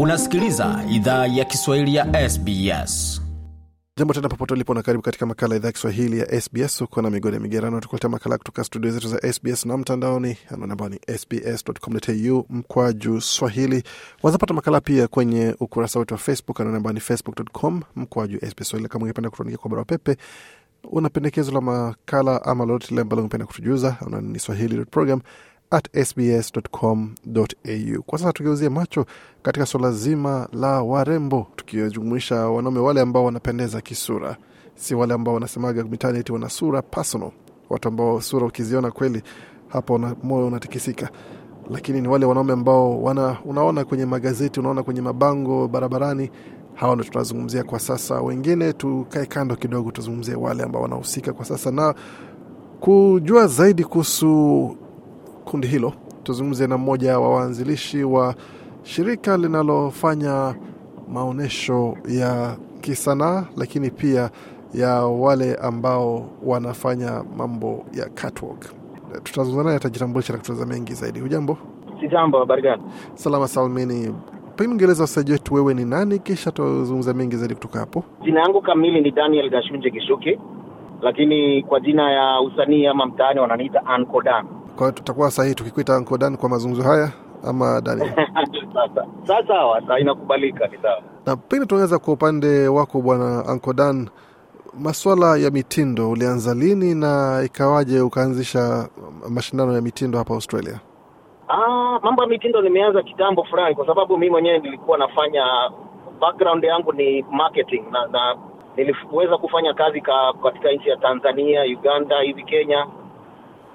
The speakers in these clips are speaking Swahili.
Unasikiliza idhaa ya Kiswahili ya SBS. Jambo tena popote ulipo na karibu katika makala ya idhaa ya Kiswahili ya SBS. Uko na migodi ya migerano, tukuletea makala kutoka studio zetu za SBS na mtandaoni, anwani ambao ni sbs.com.au mkwaju swahili. Wazapata makala pia kwenye ukurasa wetu wa Facebook, ambao ni facebook.com mkwaju Swahili. Kama ungependa kutuandikia kwa barua pepe, una pendekezo la makala ama lolote lile ambalo ungependa kutujuza, ni swahili.program at sbs.com.au. Kwa sasa tugeuzia macho katika suala zima la warembo, tukijumuisha wanaume wale ambao wanapendeza kisura, si wale ambao wanasemaga mitaani eti wana sura personal, watu ambao sura ukiziona kweli hapo na moyo unatikisika lakini ni wale wanaume ambao wana, unaona kwenye magazeti, unaona kwenye mabango barabarani. Hawa ndo tunazungumzia kwa sasa. Wengine tukae kando kidogo, tuzungumzie wale ambao wanahusika kwa sasa. Na kujua zaidi kuhusu kundi hilo, tuzungumze na mmoja wa waanzilishi wa shirika linalofanya maonyesho ya kisanaa, lakini pia ya wale ambao wanafanya mambo ya catwalk. Tutazungumza naye, atajitambulisha na kutueleza mengi zaidi. Hujambo? Si jambo, habari gani? Salama salmini. Pengine ungeeleza wasaji wetu wewe ni nani, kisha tutazungumza mengi zaidi kutoka hapo. Jina yangu kamili ni Daniel Gashunje Kishuki, lakini kwa jina ya usanii ama mtaani wananiita Ankodan. Kwa hiyo tutakuwa sahihi tukikuita Uncle Dan kwa mazungumzo haya ama Daniel? Sasa sasa sawa, inakubalika, ni sawa. na pengine tunaweza kwa upande wako bwana Uncle Dan, maswala ya mitindo ulianza lini na ikawaje ukaanzisha mashindano ya mitindo hapa Australia? Ah, mambo ya mitindo nimeanza kitambo fulani, kwa sababu mimi mwenyewe nilikuwa nafanya, background yangu ni marketing na, na niliweza kufanya kazi ka, katika nchi ya Tanzania, Uganda, hivi Kenya.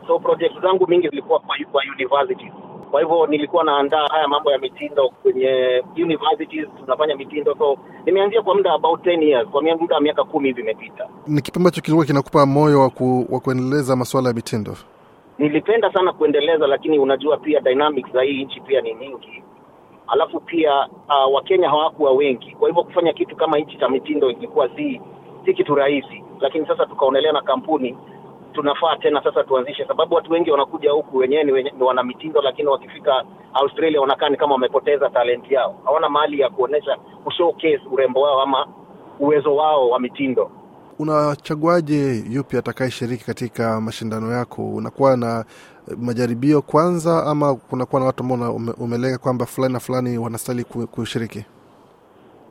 So project zangu mingi zilikuwa kwa, kwa universities. Kwa hivyo nilikuwa naandaa haya mambo ya mitindo kwenye universities, tunafanya mitindo. So nimeanzia kwa muda about 10 years, kwa muda wa miaka kumi hivi imepita. Ni kipi ambacho kilikuwa kinakupa moyo wa, ku, wa kuendeleza masuala ya mitindo? nilipenda sana kuendeleza, lakini unajua pia dynamics za hii nchi pia ni nyingi, alafu pia uh, Wakenya hawakuwa wengi, kwa hivyo kufanya kitu kama hichi cha mitindo ilikuwa si si kitu rahisi, lakini sasa tukaonelea na kampuni tunafaa tena sasa tuanzishe, sababu watu wengi wanakuja huku wenyewe ni, wenye, ni wana mitindo, lakini wakifika Australia wanakaa kama wamepoteza talenti yao, hawana mahali ya kuonesha kushowcase urembo wao ama uwezo wao wa mitindo. Unachaguaje yupi atakayeshiriki katika mashindano yako? Unakuwa na majaribio kwanza, ama kunakuwa na watu ambao ume, umelenga kwamba fulani na fulani wanastahili kushiriki?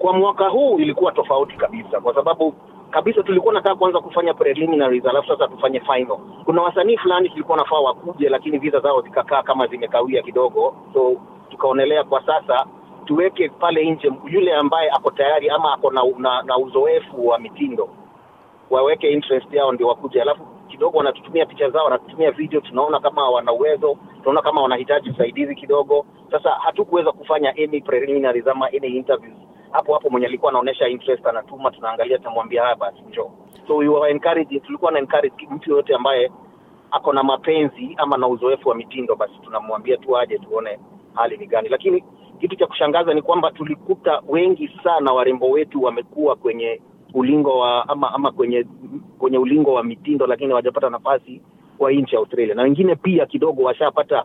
kwa mwaka huu ilikuwa tofauti kabisa, kwa sababu kabisa tulikuwa nataka kuanza kufanya preliminaries, alafu sasa tufanye final. Kuna wasanii fulani tulikuwa nafaa wakuje, lakini visa zao zikakaa kama zimekawia kidogo, so tukaonelea kwa sasa tuweke pale nje yule ambaye ako tayari ama ako na, na, na uzoefu wa mitindo waweke interest yao ndio wakuje, alafu kidogo wanatutumia picha zao, wanatutumia video, tunaona kama wana uwezo, tunaona kama wanahitaji usaidizi kidogo. Sasa hatukuweza kufanya any preliminaries ama any interviews hapo hapo, mwenye alikuwa anaonyesha interest anatuma, tunaangalia, tunamwambia haya basi njoo. So we were encouraging, tulikuwa na encourage mtu yoyote ambaye ako na mapenzi ama na uzoefu wa mitindo, basi tunamwambia tu aje tuone hali ni gani. Lakini kitu cha kushangaza ni kwamba tulikuta wengi sana warembo wetu wamekuwa kwenye ulingo wa ama ama kwenye kwenye ulingo wa mitindo, lakini hawajapata nafasi kwa nchi ya Australia, na wengine pia kidogo washapata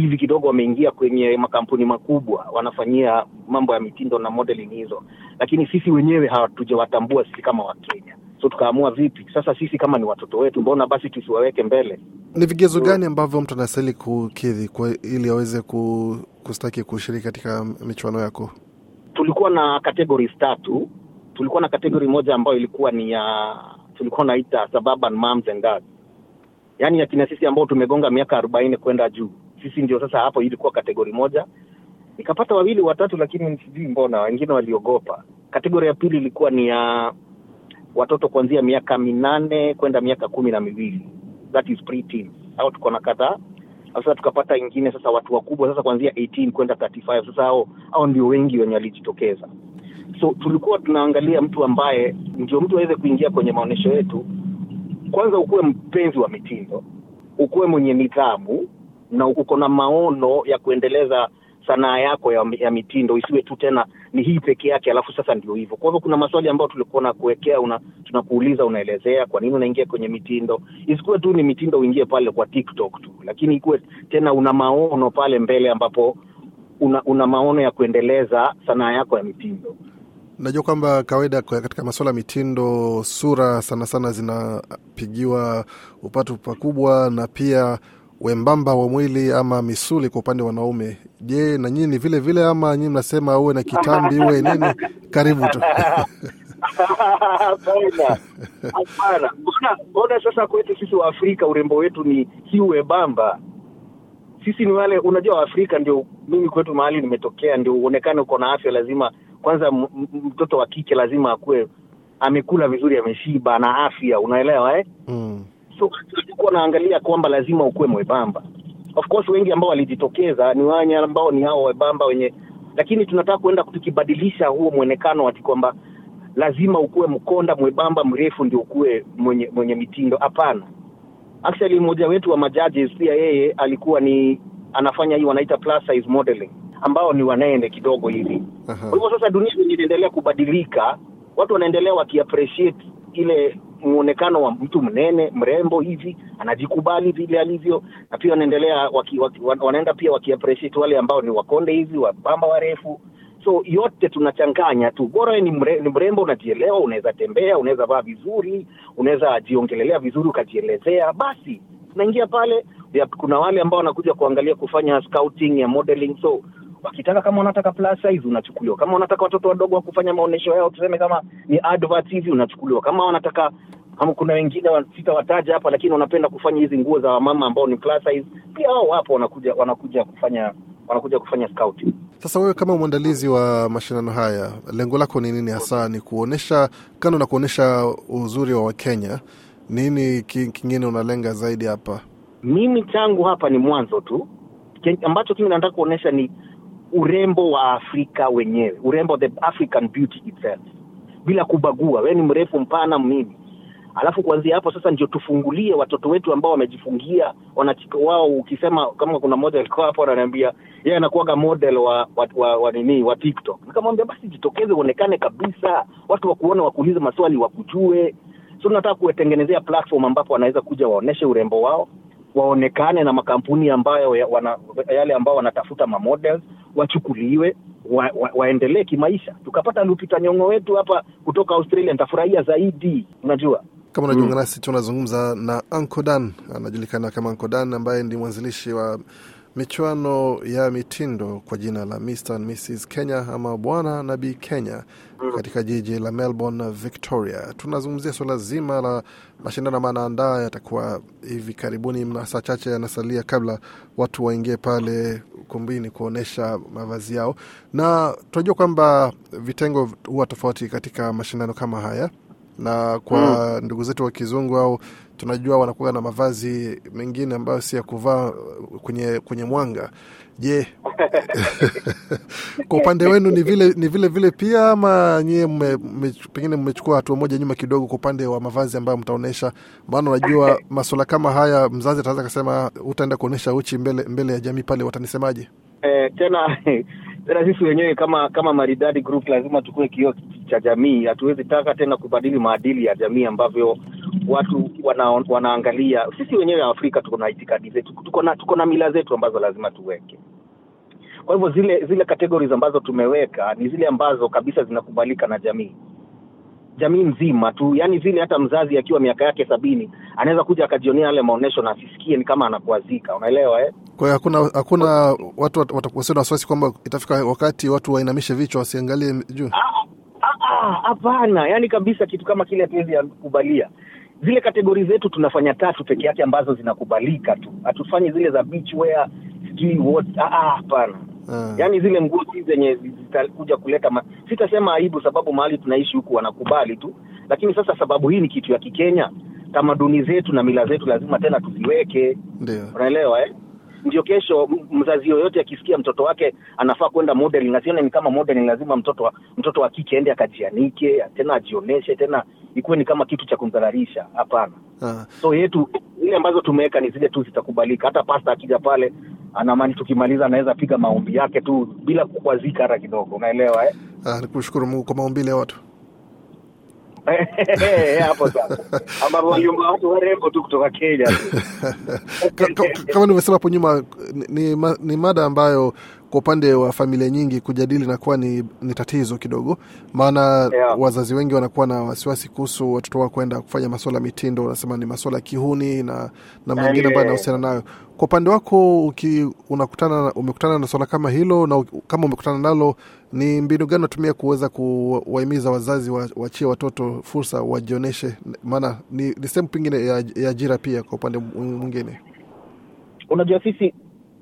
hivi kidogo wameingia kwenye makampuni makubwa wanafanyia mambo ya mitindo na modeling hizo, lakini sisi wenyewe hatujawatambua sisi kama Wakenya. So tukaamua vipi sasa, sisi kama ni watoto wetu, mbona basi tusiwaweke mbele? Ni vigezo gani ambavyo mtu anastahili kukidhi kwa ili aweze ku, kustaki kushiriki katika michuano yako? Tulikuwa na categories tatu. Tulikuwa na category moja ambayo ilikuwa ni ya tulikuwa naita suburban moms and dads, yaani akina sisi ambao tumegonga miaka arobaini kwenda juu, sisi ndio sasa hapo ilikuwa kategori moja. Nikapata wawili watatu, lakini sijui mbona wengine waliogopa. Kategori ya pili ilikuwa ni ya watoto kuanzia miaka minane kwenda miaka kumi na miwili that is pre-teen. Hao tuko na kadhaa. Sasa tukapata ingine sasa watu wakubwa sasa kuanzia 18 kwenda 35. Sasa hao hao ndio wengi wenye walijitokeza. So tulikuwa tunaangalia mtu ambaye ndio mtu aweze kuingia kwenye maonyesho yetu, kwanza ukuwe mpenzi wa mitindo, ukuwe mwenye nidhamu na uko na maono ya kuendeleza sanaa yako ya, ya mitindo isiwe tu tena ni hii peke yake alafu sasa ndio hivyo kwa hivyo kuna maswali ambayo tulikuwa na kuwekea una tunakuuliza unaelezea kwa nini unaingia kwenye mitindo isikuwe tu ni mitindo uingie pale kwa tiktok tu lakini ikuwe tena una maono pale mbele ambapo una, una maono ya kuendeleza sanaa yako ya mitindo. Najua kwamba kawaida katika masuala ya mitindo, sura sana sana zinapigiwa upatu pakubwa, na pia wembamba wa mwili ama misuli kwa upande wa wanaume. Je, na nyinyi ni vile vile ama nyinyi mnasema uwe na kitambi uwe nini? Karibu tu. Hapana, hapana. Mbona mbona sasa kwetu sisi Waafrika urembo wetu ni si wembamba? Sisi ni wale, unajua Waafrika ndio, mimi kwetu mahali nimetokea, ndio uonekane uko na afya, lazima kwanza mtoto wa kike lazima akuwe amekula vizuri, ameshiba, na afya, unaelewa eh? Mm. So tulikuwa naangalia kwamba lazima ukuwe mwebamba of course wengi ambao walijitokeza ni wanya ambao ni hao webamba wenye lakini tunataka kuenda tukibadilisha huo mwonekano ati kwamba lazima ukuwe mkonda mwebamba mrefu ndio ukuwe mwenye mwenye mitindo. Hapana. Actually mmoja wetu wa majaji pia yeye alikuwa ni anafanya hii wanaita plus size modeling ambao ni wanene kidogo hivi. Kwa hivyo sasa dunia inaendelea kubadilika, watu wanaendelea wakiappreciate ile muonekano wa mtu mnene mrembo hivi, anajikubali vile alivyo, na pia wanaendelea waki, waki, wanaenda pia wakiappreciate wale ambao ni wakonde hivi, wabamba warefu. So yote tunachanganya tu, bora ni, mre, ni mrembo, unajielewa, unaweza tembea, unaweza vaa vizuri, unaweza jiongelelea vizuri, ukajielezea, basi tunaingia pale. Ya, kuna wale ambao wanakuja kuangalia kufanya scouting ya modeling so wakitaka kama wanataka plus size unachukuliwa kama wanataka watoto wadogo wa kufanya maonyesho yao tuseme kama ni advert hivi unachukuliwa kama wanataka kama kuna wengine sitawataja hapa lakini wanapenda kufanya hizi nguo za wamama ambao ni plus size pia hao wapo wanakuja wanakuja kufanya wanakuja kufanya scouting Sasa wewe kama mwandalizi wa mashindano haya, lengo lako ni nini hasa? Ni kuonesha, kando na kuonesha uzuri wa Wakenya, nini kingine unalenga zaidi hapa? mimi tangu hapa ni mwanzo tu ambacho kimi nataka kuonyesha ni urembo wa afrika wenyewe urembo the african beauty itself. Bila kubagua wewe ni mrefu mpana mnini alafu kuanzia hapo sasa ndio tufungulie watoto wetu ambao wamejifungia wanachika wao ukisema kama kuna mmoja alikuwa hapo ananiambia yeye anakuwaga model wa wa, wa, wa nini wa tiktok. Nikamwambia basi jitokeze uonekane kabisa watu wakuone wakuulize maswali wakujue. So tunataka kuwatengenezea platform ambapo wanaweza kuja waoneshe urembo wao waonekane na makampuni ambayo wana, yale ambao wanatafuta mamodels wachukuliwe wa, wa, waendelee kimaisha. Tukapata lupita nyongo wetu hapa kutoka australia nitafurahia zaidi. Unajua? Kama unajiunga nasi, tunazungumza na ancodan anajulikana kama Uncle ambaye ndi mwanzilishi wa michuano ya mitindo kwa jina la Mr and Mrs Kenya ama Bwana na Bi Kenya katika jiji la Melbourne, Victoria. Tunazungumzia suala zima la mashindano ambayo yatakuwa hivi karibuni, masaa chache yanasalia kabla watu waingie pale ukumbini kuonyesha mavazi yao, na tunajua kwamba vitengo huwa tofauti katika mashindano kama haya na kwa ndugu zetu wa kizungu au tunajua wanakuwa na mavazi mengine ambayo si ya kuvaa kwenye kwenye mwanga. Je, kwa upande wenu ni vile ni vile vile pia ama nyie mme, mme, pengine mmechukua hatua moja nyuma kidogo kwa upande wa mavazi ambayo mtaonyesha? Maana unajua masuala kama haya, mzazi ataweza kasema utaenda kuonyesha uchi mbele mbele ya jamii pale, watanisemaje? eh, tena tena sisi wenyewe kama kama maridadi group lazima tukue kioo cha jamii. Hatuwezi taka tena kubadili maadili ya jamii ambavyo watu wana, wanaangalia. Sisi wenyewe afrika tuko na itikadi zetu tuko na tuko na mila zetu ambazo lazima tuweke. Kwa hivyo zile zile categories ambazo tumeweka ni zile ambazo kabisa zinakubalika na jamii jamii nzima tu yani vile hata mzazi akiwa miaka yake sabini anaweza kuja akajionea yale maonyesho na asisikie ni kama anakuazika unaelewa eh? Kwa hiyo hakuna hakuna watu wat- watakuwa na wasiwasi kwamba itafika wakati watu wainamishe vichwa wasiangalie juu. Ah, ah, ah, hapana. Yani kabisa kitu kama kile hatuwezi kubalia. Zile kategori zetu tunafanya tatu peke yake ambazo zinakubalika tu. Hatufanyi zile za beach wear sijui what hapana Ah. yaani zile nguo zenye zitakuja kuleta ma... sitasema aibu sababu mahali tunaishi huku wanakubali tu lakini sasa sababu hii ni kitu ya kikenya tamaduni zetu na mila zetu lazima tena tuziweke Ndio. unaelewa eh? ndio kesho mzazi yoyote akisikia mtoto wake anafaa kwenda modeling asione ni kama modeling lazima mtoto wa, mtoto wa kike ende akajianike tena ajioneshe tena ikuwe ni kama kitu cha kumdhararisha hapana Ah. so yetu ile ambazo tumeweka ni zile tu zitakubalika hata pasta akija pale anamani tukimaliza anaweza piga maombi yake tu bila kukwazika hata kidogo unaelewa eh? Ah, nikushukuru Mungu kwa maumbile ya watu. hapo sasa ambapo waliumba watu warembo tu kutoka kenya Ka- ka- kama nilivyosema hapo nyuma ni, ni, ni mada ambayo kwa upande wa familia nyingi kujadili inakuwa ni, ni tatizo kidogo, maana Yeah. wazazi wengi wanakuwa na wasiwasi kuhusu watoto wao kwenda kufanya masuala ya mitindo, wanasema ni masuala ya kihuni na na mengine ambayo yanahusiana nayo. Kwa upande wako uki, unakutana umekutana na swala kama hilo, na kama umekutana nalo, ni mbinu gani unatumia kuweza kuwahimiza wazazi wa- waachie watoto fursa wajionyeshe, maana ni, ni sehemu pengine ya, ya ajira pia kwa upande mwingine. unajua sisi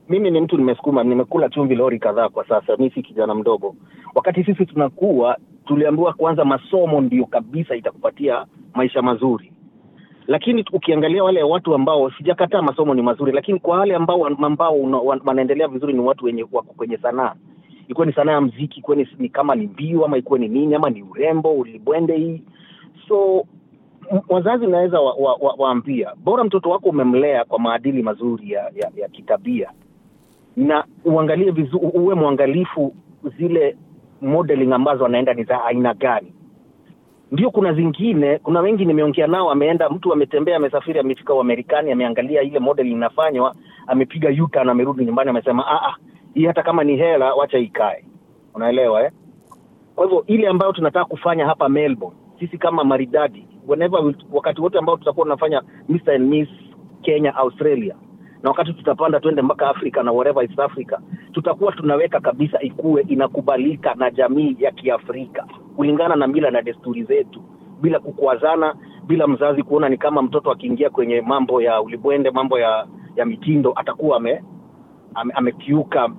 mimi ni mtu nimesukuma nimekula chumvi lori kadhaa kwa sasa mi si kijana mdogo. Wakati sisi tunakuwa tuliambiwa kwanza masomo ndio kabisa itakupatia maisha mazuri. Lakini ukiangalia wale watu ambao sijakataa masomo ni mazuri lakini kwa wale ambao ambao wanaendelea vizuri ni watu wenye wako kwenye sanaa. Ikuwe ni sanaa ya mziki ikuwe ni, ni kama ni mbio ama ikuwe ni nini ama ni urembo ulibwende hii. So wazazi naweza waambia wa, wa, wa bora mtoto wako umemlea kwa maadili mazuri ya, ya, ya kitabia na uangalie vizu, uwe mwangalifu zile modeling ambazo anaenda ni za aina gani ndio kuna zingine kuna wengi nimeongea nao ameenda mtu ametembea amesafiri amefika uamerikani ameangalia ile model inafanywa amepiga yuta na amerudi nyumbani amesema "Ah, ah, hii hata kama ni hela wacha ikae unaelewa eh? kwa hivyo ile ambayo tunataka kufanya hapa melbourne sisi kama maridadi whenever wakati wote ambao tutakuwa tunafanya Mr. and Miss kenya australia na wakati tutapanda twende mpaka afrika na wherever East africa tutakuwa tunaweka kabisa ikuwe inakubalika na jamii ya kiafrika kulingana na mila na desturi zetu bila kukwazana bila mzazi kuona ni kama mtoto akiingia kwenye mambo ya ulibwende mambo ya ya mitindo atakuwa ame ame- amekiuka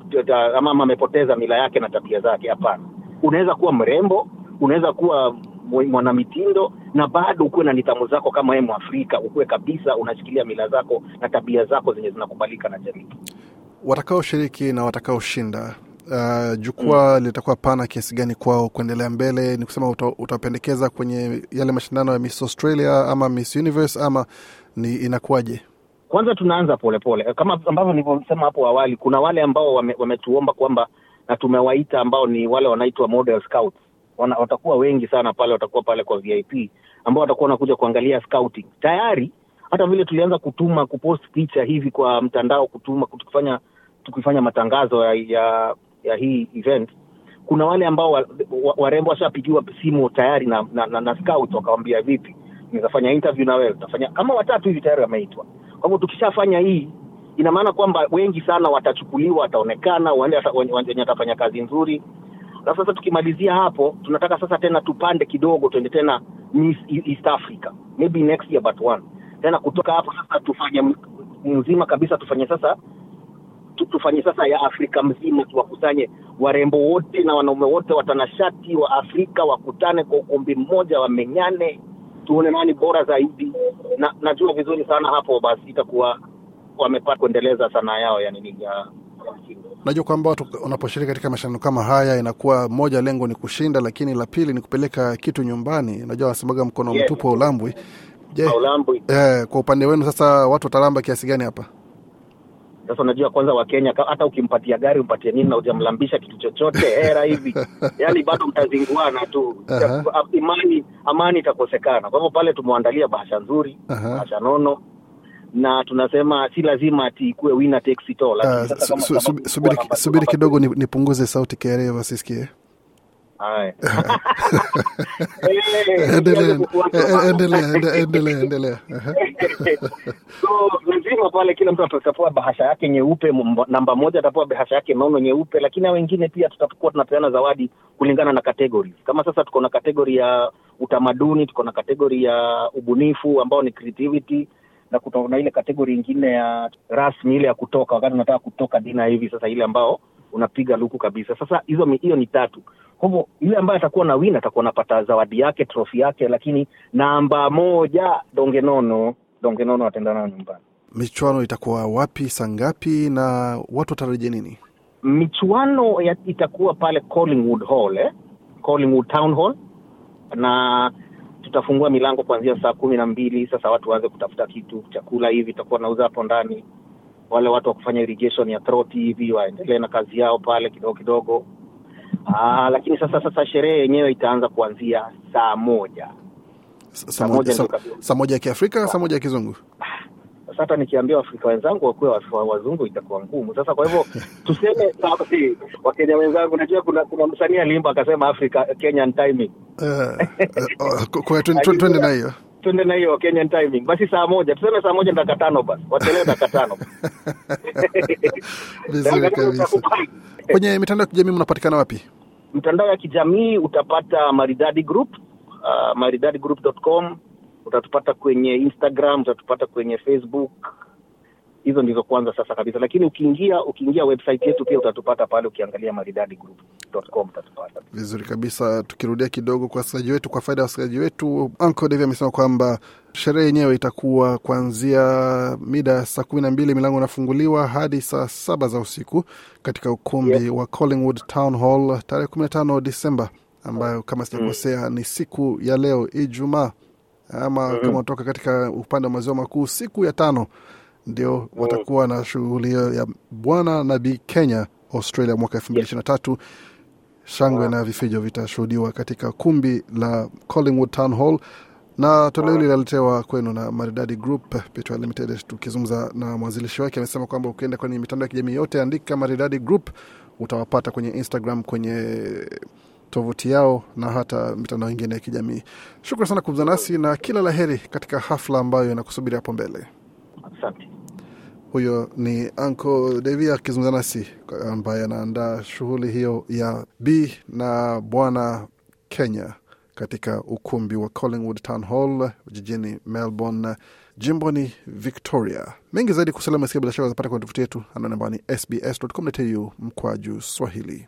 ama amepoteza mila yake na tabia zake. Hapana. Unaweza kuwa mrembo unaweza kuwa mwanamitindo na bado ukuwe na nidhamu zako kama wewe mwafrika ukuwe kabisa unashikilia mila zako na tabia zako zenye zinakubalika na jamii. Watakaoshiriki na watakaoshinda uh, jukwaa litakuwa pana kiasi gani kwao kuendelea mbele? Ni kusema uta, utapendekeza kwenye yale mashindano ya miss australia ama miss universe ama ni inakuwaje? Kwanza tunaanza polepole pole. kama ambavyo nilivyosema hapo awali kuna wale ambao wame- wametuomba kwamba na tumewaita ambao ni wale wanaitwa model scouts Wana, watakuwa wengi sana pale watakuwa pale kwa vip ambao watakuwa wanakuja kuangalia scouting. Tayari hata vile tulianza kutuma kupost picha hivi kwa mtandao kutuma tukifanya tukifanya matangazo ya, ya ya hii event kuna wale ambao wa- wa- warembo washapigiwa simu tayari na, na, na, na scout wakawambia vipi nitafanya interview na wewe tutafanya kama watatu hivi tayari wameitwa. Kwa hivyo tukishafanya hii ina maana kwamba wengi sana watachukuliwa wataonekana wenye watafanya kazi nzuri na sasa tukimalizia hapo tunataka sasa tena tupande kidogo tuende tena Miss East Africa maybe next year but one tena kutoka hapo sasa tufanye mzima kabisa tufanye sasa tufanye sasa ya Afrika mzima, tuwakusanye warembo wote na wanaume wote watanashati wa Afrika wakutane kwa ukumbi mmoja, wamenyane, tuone nani bora zaidi. Na najua vizuri sana hapo, basi itakuwa wamepata kuendeleza sanaa yao ya nini. Najua kwamba watu unaposhiriki katika mashindano kama haya inakuwa moja lengo ni kushinda lakini la pili ni kupeleka kitu nyumbani. Najua wanasemaga mkono Yes. mtupu ulambwi je eh, kwa upande wenu sasa watu watalamba kiasi gani hapa? Sasa unajua kwanza wakenya hata ukimpatia gari umpatie nini na ujamlambisha kitu chochote hera hivi. Yani bado mtazinguana tu. Aha. imani amani itakosekana. Kwa hivyo pale tumewaandalia bahasha nzuri Aha. bahasha nono na tunasema si lazima ati ikuwe winner takes it all sasa su- su- su- subiri, subiri kidogo ni- nipunguze sauti KRA wasisikie endelea Eh, endelea ende- endelea endelea. Aha. so lazima pale kila mtu atapewa bahasha yake nyeupe namba moja atapewa bahasha yake nono nyeupe lakini na wengine pia tutakuwa tunapeana zawadi kulingana na kategori. kama sasa tuko na kategori ya utamaduni tuko na kategori ya ubunifu ambao ni creativity na kuna ile kategori ingine ya rasmi ile ya kutoka wakati unataka kutoka dina hivi sasa ile ambao unapiga luku kabisa. Sasa hizo hiyo ni tatu. Kwa hivyo yule ambaye atakuwa na win atakuwa anapata zawadi yake trofi yake lakini namba moja dongenono dongenono ataenda nayo nyumbani. Michuano itakuwa wapi saa ngapi na watu watarajia nini? Michuano ya, itakuwa pale collingwood hall eh? collingwood town hall. Na tutafungua milango kuanzia saa kumi na mbili sasa watu waanze kutafuta kitu chakula hivi itakuwa nauza hapo ndani. Wale watu wa kufanya irrigation ya troti hivi waendelee na kazi yao pale kidogo kidogo. Aa, lakini sasa sasa sherehe yenyewe itaanza kuanzia saa moja. Saa moja- saa ya kiafrika saa moja ya kizungu sasa hata nikiambia waafrika wenzangu wakuwe wazungu itakuwa ngumu. Sasa kwa hivyo tuseme sawa, wakenya wenzangu najua kuna kuna msanii aliimba akasema africa kenyan timing. Eh, eh, oh, twende- na hiyo. Tuende na hiyo kenyan timing. Basi saa moja tuseme saa moja dakika tano basi. Wachelewe dakika tano. Vizuri kabisa. kwenye mitandao ya kijamii mnapatikana wapi? Mtandao ya kijamii utapata maridadi group uh, maridadgroup.com utatupata kwenye instagram utatupata kwenye facebook. Hizo ndizo kwanza sasa kabisa. Lakini ukiingia ukiingia website yetu pia utatupata pale ukiangalia maridadgroup.com utatupata. Vizuri kabisa. Tukirudia kidogo kwa wasikilizaji wetu kwa faida ya wasikilizaji wetu Uncle Dave amesema kwamba sherehe yenyewe itakuwa kuanzia mida ya saa kumi na mbili milango inafunguliwa hadi saa saba za usiku katika ukumbi Yes. wa Collingwood Town Hall tarehe kumi na tano Disemba ambayo kama sijakosea ni siku ya leo Ijumaa ama kama unatoka katika upande wa maziwa makuu siku ya tano ndio watakuwa na shughuli hiyo ya bwana na bi Kenya Australia mwaka elfu mbili ishirini na tatu. Shangwe na vifijo vitashuhudiwa katika kumbi la Collingwood Town Hall. Na toleo hili linaletewa kwenu na Maridadi Group Pty Limited. Tukizungumza na mwanzilishi wake, amesema kwamba ukienda kwenye mitandao ya kijamii yote, andika Maridadi Group, utawapata kwenye Instagram, kwenye tovuti yao na hata mitandao ingine ya kijamii. Shukran sana kuzungumza nasi na kila la heri katika hafla ambayo inakusubiri hapo mbele. asante Huyo ni Anko Devi akizungumza nasi ambaye anaandaa shughuli hiyo ya B na Bwana Kenya katika ukumbi wa Collingwood Town Hall jijini Melbourne, jimboni Victoria. Mengi zaidi kusalama sikia bila shaka zapata kwenye tovuti yetu anaone ambao ni sbs.com.au mkwaju Swahili.